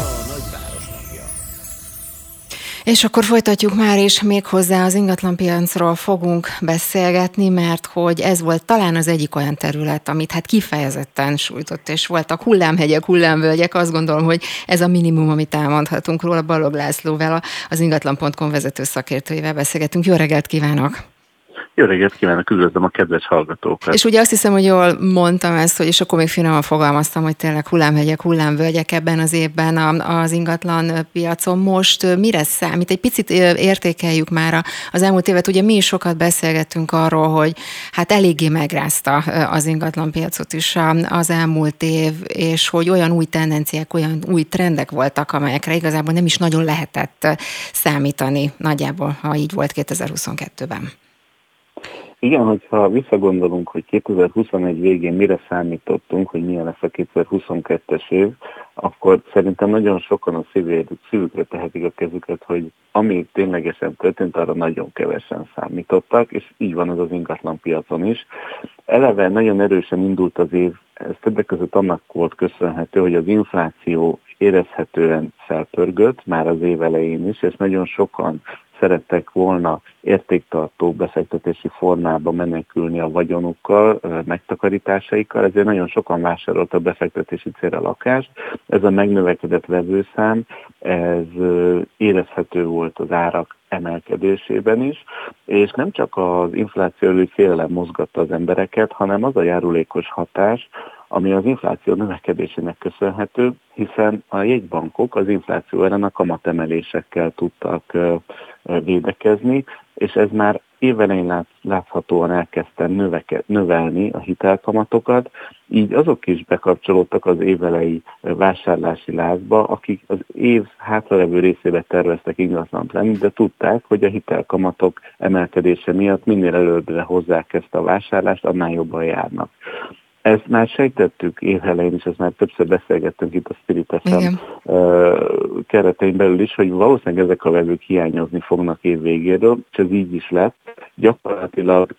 és akkor folytatjuk már, és még hozzá az ingatlanpiacról fogunk beszélgetni, mert hogy ez volt talán az egyik olyan terület, amit hát kifejezetten sújtott, és voltak hullámhegyek, hullámvölgyek, azt gondolom, hogy ez a minimum, amit elmondhatunk róla. Balog Lászlóval, az ingatlan.com vezető szakértőivel beszélgetünk. Jó reggelt kívánok! Jó reggelt kívánok, üdvözlöm a kedves hallgatókat. És ugye azt hiszem, hogy jól mondtam ezt, hogy és akkor még finoman fogalmaztam, hogy tényleg hullámhegyek, hullámvölgyek ebben az évben az ingatlan piacon. Most mire számít? Egy picit értékeljük már az elmúlt évet. Ugye mi is sokat beszélgettünk arról, hogy hát eléggé megrázta az ingatlan piacot is az elmúlt év, és hogy olyan új tendenciák, olyan új trendek voltak, amelyekre igazából nem is nagyon lehetett számítani nagyjából, ha így volt 2022-ben. Igen, hogyha visszagondolunk, hogy 2021 végén mire számítottunk, hogy milyen lesz a 2022-es év, akkor szerintem nagyon sokan a szívükre tehetik a kezüket, hogy ami ténylegesen történt, arra nagyon kevesen számítottak, és így van az az ingatlan piacon is. Eleve nagyon erősen indult az év, ez többek között annak volt köszönhető, hogy az infláció érezhetően felpörgött már az év elején is, és nagyon sokan szerettek volna értéktartó befektetési formába menekülni a vagyonukkal, megtakarításaikkal, ezért nagyon sokan vásároltak befektetési célra lakást. Ez a megnövekedett vevőszám, ez érezhető volt az árak emelkedésében is, és nem csak az infláció előtt félelem mozgatta az embereket, hanem az a járulékos hatás, ami az infláció növekedésének köszönhető, hiszen a jegybankok az infláció ellen a kamatemelésekkel tudtak védekezni, és ez már évelején láthatóan elkezdte növeke, növelni a hitelkamatokat, így azok is bekapcsolódtak az évelei vásárlási lázba, akik az év hátralevő részébe terveztek ingatlant lenni, de tudták, hogy a hitelkamatok emelkedése miatt minél előbbre hozzák ezt a vásárlást, annál jobban járnak. Ezt már sejtettük évelején is, ezt már többször beszélgettünk itt a Spirit FM keretein belül is, hogy valószínűleg ezek a vevők hiányozni fognak év végéről, és ez így is lett. Gyakorlatilag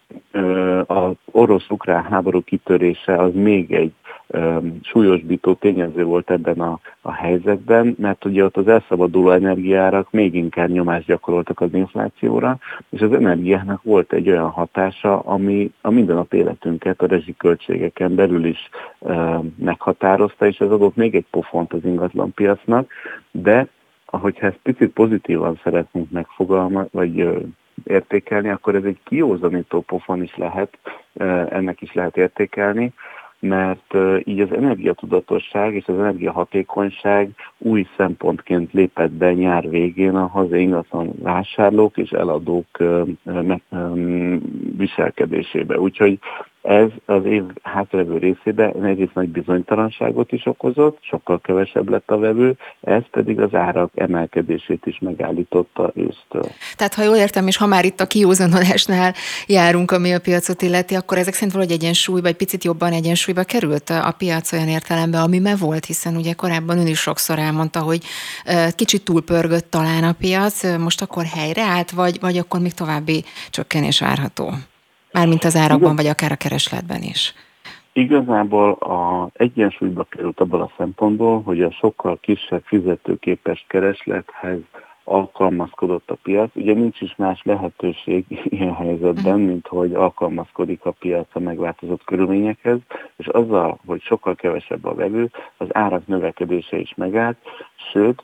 az orosz-ukrán háború kitörése az még egy súlyosbító tényező volt ebben a, a helyzetben, mert ugye ott az elszabaduló energiárak még inkább nyomást gyakoroltak az inflációra, és az energiának volt egy olyan hatása, ami a mindennap életünket a rezsiköltségeken belül is e, meghatározta, és ez adott még egy pofont az ingatlanpiacnak, de ahogyha ezt picit pozitívan szeretnénk megfogalmazni, vagy ö, értékelni, akkor ez egy kiózanító pofon is lehet, ennek is lehet értékelni, mert így az energiatudatosság és az energiahatékonyság új szempontként lépett be nyár végén a hazai ingatlan vásárlók és eladók viselkedésébe. Úgyhogy ez az év hátralévő részében egész nagy bizonytalanságot is okozott, sokkal kevesebb lett a vevő, ez pedig az árak emelkedését is megállította ősztől. Tehát ha jól értem, és ha már itt a kiózanolásnál járunk, ami a piacot illeti, akkor ezek szerint valahogy egyensúlyba, egy picit jobban egyensúlyba került a piac olyan értelemben, ami me volt, hiszen ugye korábban ön is sokszor elmondta, hogy kicsit túlpörgött talán a piac, most akkor helyreállt, vagy, vagy akkor még további csökkenés várható? Mármint az árakban, vagy akár a keresletben is. Igazából a egyensúlyba került abban a szempontból, hogy a sokkal kisebb fizetőképes kereslethez alkalmazkodott a piac. Ugye nincs is más lehetőség ilyen helyzetben, mhm. mint hogy alkalmazkodik a piac a megváltozott körülményekhez, és azzal, hogy sokkal kevesebb a vevő, az árak növekedése is megállt, sőt,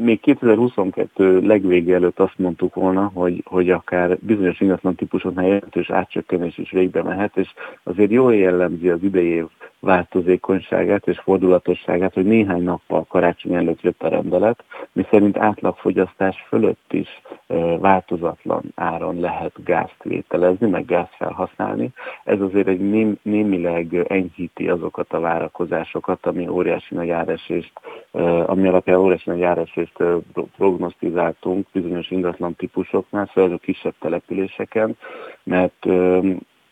még 2022 legvége előtt azt mondtuk volna, hogy, hogy akár bizonyos ingatlan típusoknál jelentős átcsökkenés is végbe mehet, és azért jól jellemzi az idei év változékonyságát és fordulatosságát, hogy néhány nappal karácsony előtt jött a rendelet, mi szerint átlagfogyasztás fölött is változatlan áron lehet gázt vételezni, meg gázt felhasználni. Ez azért egy ném, némileg enyhíti azokat a várakozásokat, ami óriási nagy áresést, ami alapján óriási nagy áresést prognosztizáltunk bizonyos ingatlan típusoknál, szóval a kisebb településeken, mert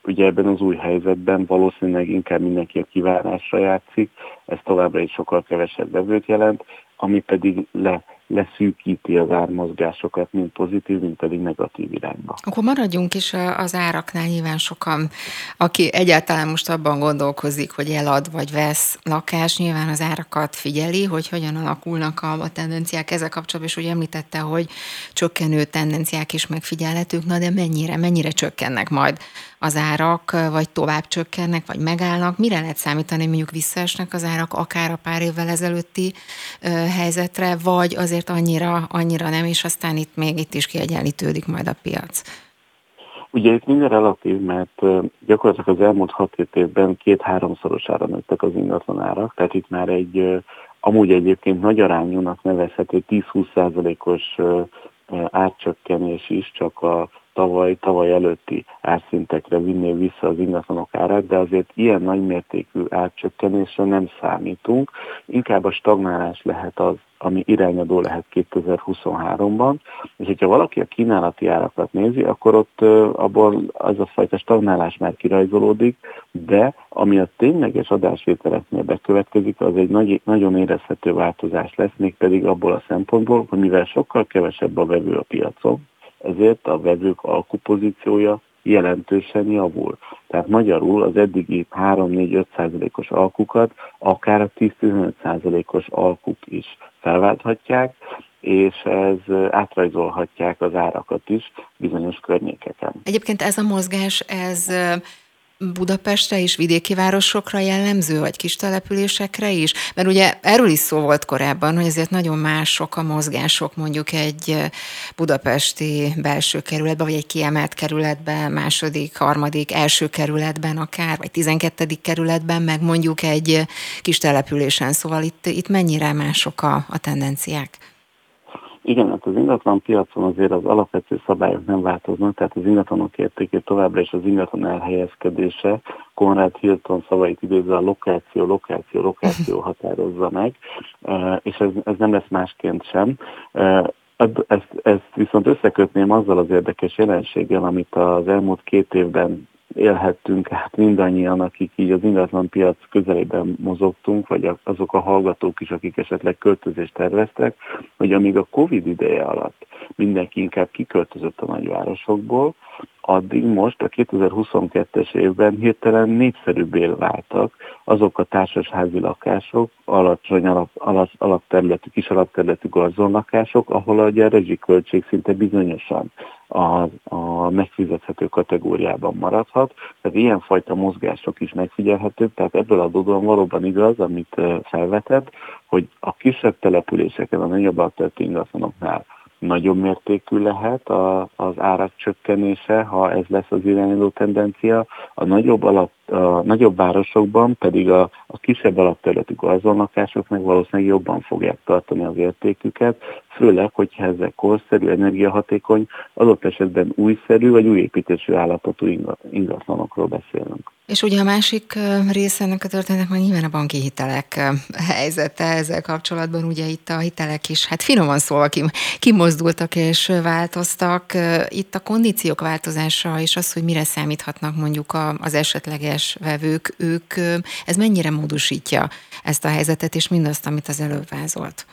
ugye ebben az új helyzetben valószínűleg inkább mindenki a kivárásra játszik, ez továbbra is sokkal kevesebb vevőt jelent, ami pedig le leszűkíti az ármozgásokat, mind pozitív, mind pedig negatív irányba. Akkor maradjunk is az áraknál nyilván sokan, aki egyáltalán most abban gondolkozik, hogy elad vagy vesz lakás, nyilván az árakat figyeli, hogy hogyan alakulnak a, a tendenciák ezzel kapcsolatban, és úgy említette, hogy csökkenő tendenciák is megfigyelhetők, na de mennyire, mennyire csökkennek majd az árak, vagy tovább csökkennek, vagy megállnak, mire lehet számítani, mondjuk visszaesnek az árak akár a pár évvel ezelőtti helyzetre, vagy azért annyira, annyira nem, és aztán itt még itt is kiegyenlítődik majd a piac. Ugye itt minden relatív, mert gyakorlatilag az elmúlt 6-7 évben két-háromszorosára nőttek az ingatlan árak, tehát itt már egy amúgy egyébként nagy arányúnak nevezhető 10-20%-os árcsökkenés is csak a tavaly, tavaly előtti árszintekre vinné vissza az ingatlanok árát, de azért ilyen nagymértékű árcsökkenésre nem számítunk. Inkább a stagnálás lehet az, ami irányadó lehet 2023-ban, és hogyha valaki a kínálati árakat nézi, akkor ott abból az a fajta stagnálás már kirajzolódik, de ami a tényleges adásvételeknél bekövetkezik, az egy nagy, nagyon érezhető változás lesz, mégpedig abból a szempontból, hogy mivel sokkal kevesebb a vevő a piacon, ezért a vevők alkupozíciója jelentősen javul. Tehát magyarul az eddigi 3-4-5 százalékos alkukat akár a 10-15 százalékos alkuk is felválthatják, és ez átrajzolhatják az árakat is bizonyos környékeken. Egyébként ez a mozgás, ez Budapestre és vidéki városokra jellemző, vagy kis településekre is? Mert ugye erről is szó volt korábban, hogy azért nagyon mások a mozgások mondjuk egy budapesti belső kerületben, vagy egy kiemelt kerületben, második, harmadik, első kerületben akár, vagy tizenkettedik kerületben, meg mondjuk egy kis településen. Szóval itt, itt mennyire mások a, a tendenciák? Igen, hát az ingatlan piacon azért az alapvető szabályok nem változnak, tehát az ingatlanok értékét továbbra is az ingatlan elhelyezkedése, Konrad Hilton szavait idézve a lokáció, lokáció, lokáció határozza meg, és ez, ez nem lesz másként sem. Ezt, ezt viszont összekötném azzal az érdekes jelenséggel, amit az elmúlt két évben élhettünk hát mindannyian, akik így az ingatlan piac közelében mozogtunk, vagy azok a hallgatók is, akik esetleg költözést terveztek, hogy amíg a Covid ideje alatt mindenki inkább kiköltözött a nagyvárosokból, addig most a 2022-es évben hirtelen népszerűbbé váltak azok a társasházi lakások, alacsony alap, alap, alapterületű, kis alapterületű garzonlakások, ahol a rezsiköltség szinte bizonyosan a, a megfizethető kategóriában maradhat. Tehát ilyenfajta mozgások is megfigyelhetők, tehát ebből adódóan valóban igaz, amit felvetett, hogy a kisebb településeken, a nagyobb alapterületű ingatlanoknál nagyobb mértékű lehet a, az árak csökkenése, ha ez lesz az irányuló tendencia. A nagyobb, alap, a nagyobb városokban pedig a, a kisebb alapterületű gazdonlakások meg valószínűleg jobban fogják tartani az értéküket, főleg, hogyha ezek korszerű, energiahatékony, adott esetben újszerű vagy új építésű állapotú ingatlanokról beszélünk. És ugye a másik része ennek a történetnek már nyilván a banki hitelek helyzete ezzel kapcsolatban, ugye itt a hitelek is, hát finoman szólva kimozdultak és változtak. Itt a kondíciók változása és az, hogy mire számíthatnak mondjuk az esetleges vevők, ők, ez mennyire módosítja ezt a helyzetet és mindazt, amit az előbb vázolt?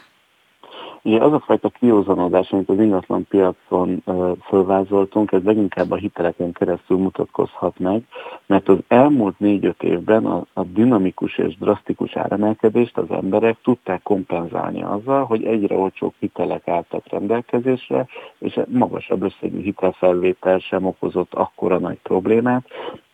Ugye az a fajta kiózanodás, amit az ingatlan piacon fölvázoltunk, ez leginkább a hiteleken keresztül mutatkozhat meg, mert az elmúlt négy-öt évben a, a dinamikus és drasztikus áremelkedést az emberek tudták kompenzálni azzal, hogy egyre olcsóbb hitelek álltak rendelkezésre, és magasabb összegű hitelfelvétel sem okozott akkora nagy problémát,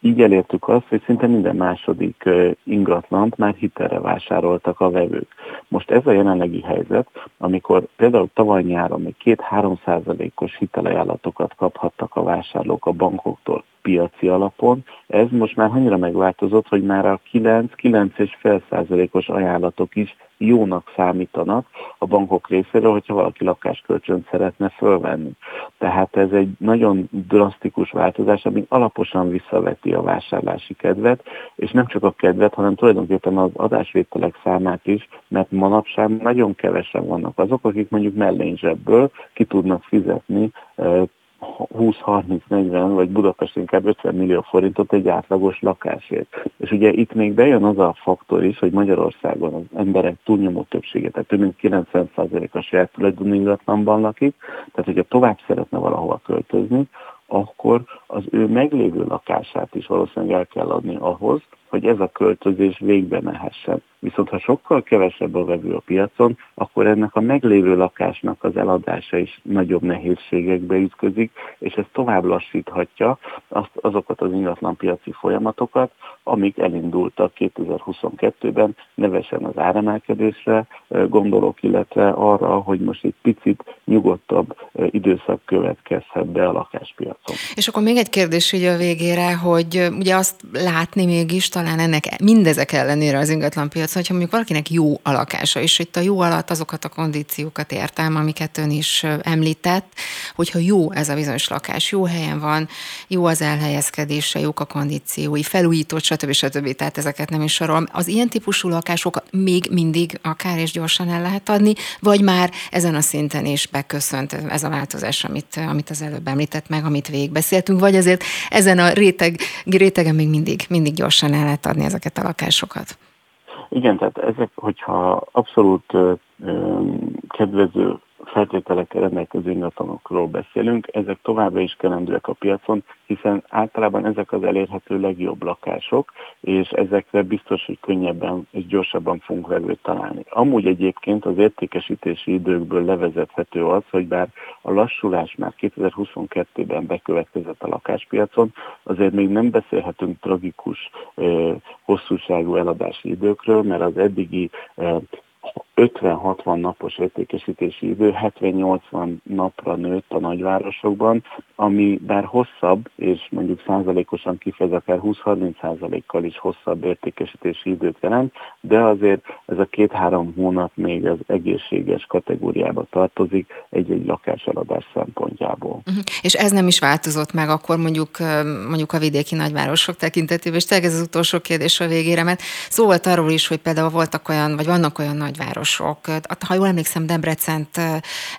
így elértük azt, hogy szinte minden második ingatlant már hitelre vásároltak a vevők. Most ez a jelenlegi helyzet, amikor például tavaly nyáron még 2-3 százalékos hitelajánlatokat kaphattak a vásárlók a bankoktól piaci alapon, ez most már annyira megváltozott, hogy már a 9-9,5 százalékos ajánlatok is jónak számítanak a bankok részéről, hogyha valaki lakáskölcsönt szeretne fölvenni. Tehát ez egy nagyon drasztikus változás, ami alaposan visszaveti a vásárlási kedvet, és nem csak a kedvet, hanem tulajdonképpen az adásvételek számát is, mert manapság nagyon kevesen vannak azok, akik mondjuk mellényzsebből ki tudnak fizetni 20-30-40 vagy Budapest inkább 50 millió forintot egy átlagos lakásért. És ugye itt még bejön az a faktor is, hogy Magyarországon az emberek túlnyomó többsége, tehát több mint 90% a saját tulajdonú ingatlanban lakik, tehát hogyha tovább szeretne valahova költözni, akkor az ő meglévő lakását is valószínűleg el kell adni ahhoz, hogy ez a költözés végbe mehessen. Viszont ha sokkal kevesebb a vevő a piacon, akkor ennek a meglévő lakásnak az eladása is nagyobb nehézségekbe ütközik, és ez tovább lassíthatja azt, azokat az ingatlanpiaci folyamatokat, amik elindultak 2022-ben, nevesen az áremelkedésre gondolok, illetve arra, hogy most egy picit nyugodtabb időszak következhet be a lakáspiac. Piacon. És akkor még egy kérdés így a végére, hogy ugye azt látni mégis talán ennek mindezek ellenére az ingatlan piacon, hogyha mondjuk valakinek jó a lakása, és itt a jó alatt azokat a kondíciókat értem, amiket ön is említett, hogyha jó ez a bizonyos lakás, jó helyen van, jó az elhelyezkedése, jók a kondíciói, felújított, stb. stb. Tehát ezeket nem is sorolom. Az ilyen típusú lakások még mindig akár és gyorsan el lehet adni, vagy már ezen a szinten is beköszönt ez a változás, amit, amit az előbb említett meg, amit végigbeszéltünk, vagy azért ezen a réteg, rétegen még mindig, mindig gyorsan el lehet adni ezeket a lakásokat? Igen, tehát ezek, hogyha abszolút ö, kedvező feltételekkel rendelkező ingatlanokról beszélünk, ezek továbbra is kelendőek a piacon, hiszen általában ezek az elérhető legjobb lakások, és ezekre biztos, hogy könnyebben és gyorsabban fogunk vevőt találni. Amúgy egyébként az értékesítési időkből levezethető az, hogy bár a lassulás már 2022-ben bekövetkezett a lakáspiacon, azért még nem beszélhetünk tragikus, hosszúságú eladási időkről, mert az eddigi 50-60 napos értékesítési idő 70-80 napra nőtt a nagyvárosokban, ami bár hosszabb, és mondjuk százalékosan kifejez akár 20-30 százalékkal is hosszabb értékesítési időt jelent, de azért ez a két-három hónap még az egészséges kategóriába tartozik egy-egy lakáseladás szempontjából. Uh-huh. És ez nem is változott meg akkor mondjuk, mondjuk a vidéki nagyvárosok tekintetében, és tényleg ez az utolsó kérdés a végére, mert szó arról is, hogy például voltak olyan, vagy vannak olyan nagyvárosok, ha jól emlékszem, Debrecent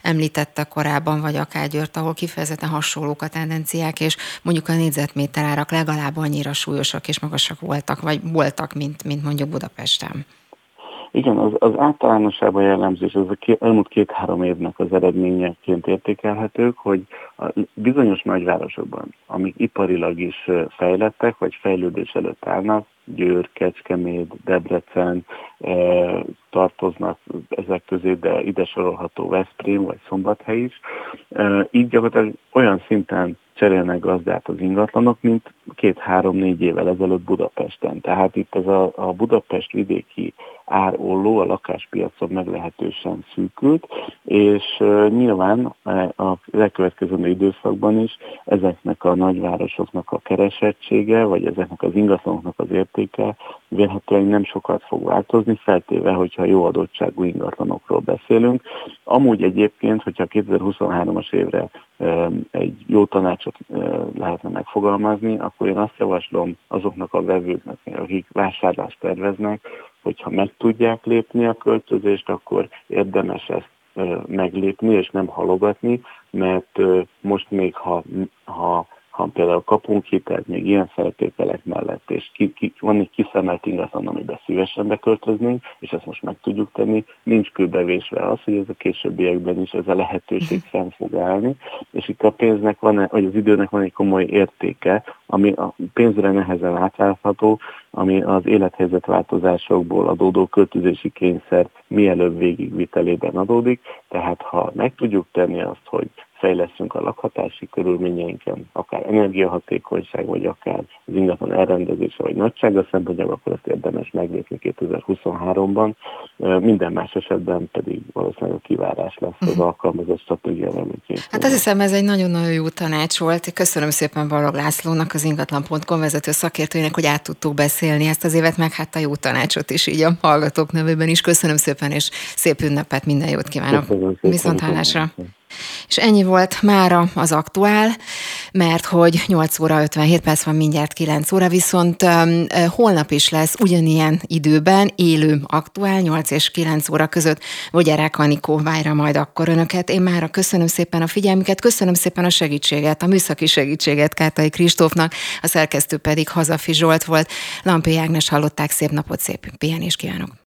említette korábban, vagy akár Győrt, ahol kifejezetten hasonlók a tendenciák, és mondjuk a négyzetméter árak legalább annyira súlyosak és magasak voltak, vagy voltak, mint, mint mondjuk Budapesten. Igen, az, az általánosában jellemzés, az a ké, elmúlt két-három évnek az eredményeként értékelhetők, hogy a bizonyos nagyvárosokban, amik iparilag is fejlettek, vagy fejlődés előtt állnak, Győr, Kecskemét, Debrecen e, tartoznak ezek közé, de ide sorolható Veszprém vagy Szombathely is. E, így gyakorlatilag olyan szinten cserélnek gazdát az ingatlanok, mint két-három-négy évvel ezelőtt Budapesten. Tehát itt ez a, a Budapest vidéki árolló a lakáspiacon meglehetősen szűkült, és uh, nyilván a lekövetkező időszakban is ezeknek a nagyvárosoknak a keresettsége, vagy ezeknek az ingatlanoknak az értéke vélhetően nem sokat fog változni, feltéve, hogyha jó adottságú ingatlanokról beszélünk. Amúgy egyébként, hogyha 2023-as évre egy jó tanácsot lehetne megfogalmazni, akkor én azt javaslom azoknak a vevőknek, akik vásárlást terveznek, hogyha meg tudják lépni a költözést, akkor érdemes ezt meglépni és nem halogatni, mert most még ha, ha ha például kapunk hitelt még ilyen feltételek mellett, és ki, ki, van egy kiszemelt ingatlan, amiben szívesen beköltöznénk, és ezt most meg tudjuk tenni, nincs kőbevésve az, hogy ez a későbbiekben is ez a lehetőség fenn fog állni, és itt a pénznek van, vagy az időnek van egy komoly értéke, ami a pénzre nehezen átlátható, ami az élethelyzet változásokból adódó költözési kényszer mielőbb végigvitelében adódik, tehát ha meg tudjuk tenni azt, hogy fejleszünk a lakhatási körülményeinken, akár energiahatékonyság, vagy akár az ingatlan elrendezése, vagy nagysága szempontjából, akkor ezt érdemes meglépni 2023-ban. Minden más esetben pedig valószínűleg a kivárás lesz az mhm. alkalmazott reményként. Hát azt hiszem, ez egy nagyon-nagyon jó tanács volt. Köszönöm szépen Balog Lászlónak, az ingatlan.com vezető szakértőjének, hogy át tudtuk beszélni ezt az évet, meg hát a jó tanácsot is így a hallgatók nevében is. Köszönöm szépen, és szép ünnepet, minden jót kívánok. Viszont hálásra. És ennyi volt mára az aktuál, mert hogy 8 óra 57 perc van mindjárt 9 óra, viszont holnap is lesz ugyanilyen időben élő aktuál 8 és 9 óra között. Vogyarák Anikó várja majd akkor önöket. Én mára köszönöm szépen a figyelmüket, köszönöm szépen a segítséget, a műszaki segítséget Kátai Kristófnak, a szerkesztő pedig Hazafi Zsolt volt. Lampi Ágnes hallották, szép napot, szép pihenést kívánok!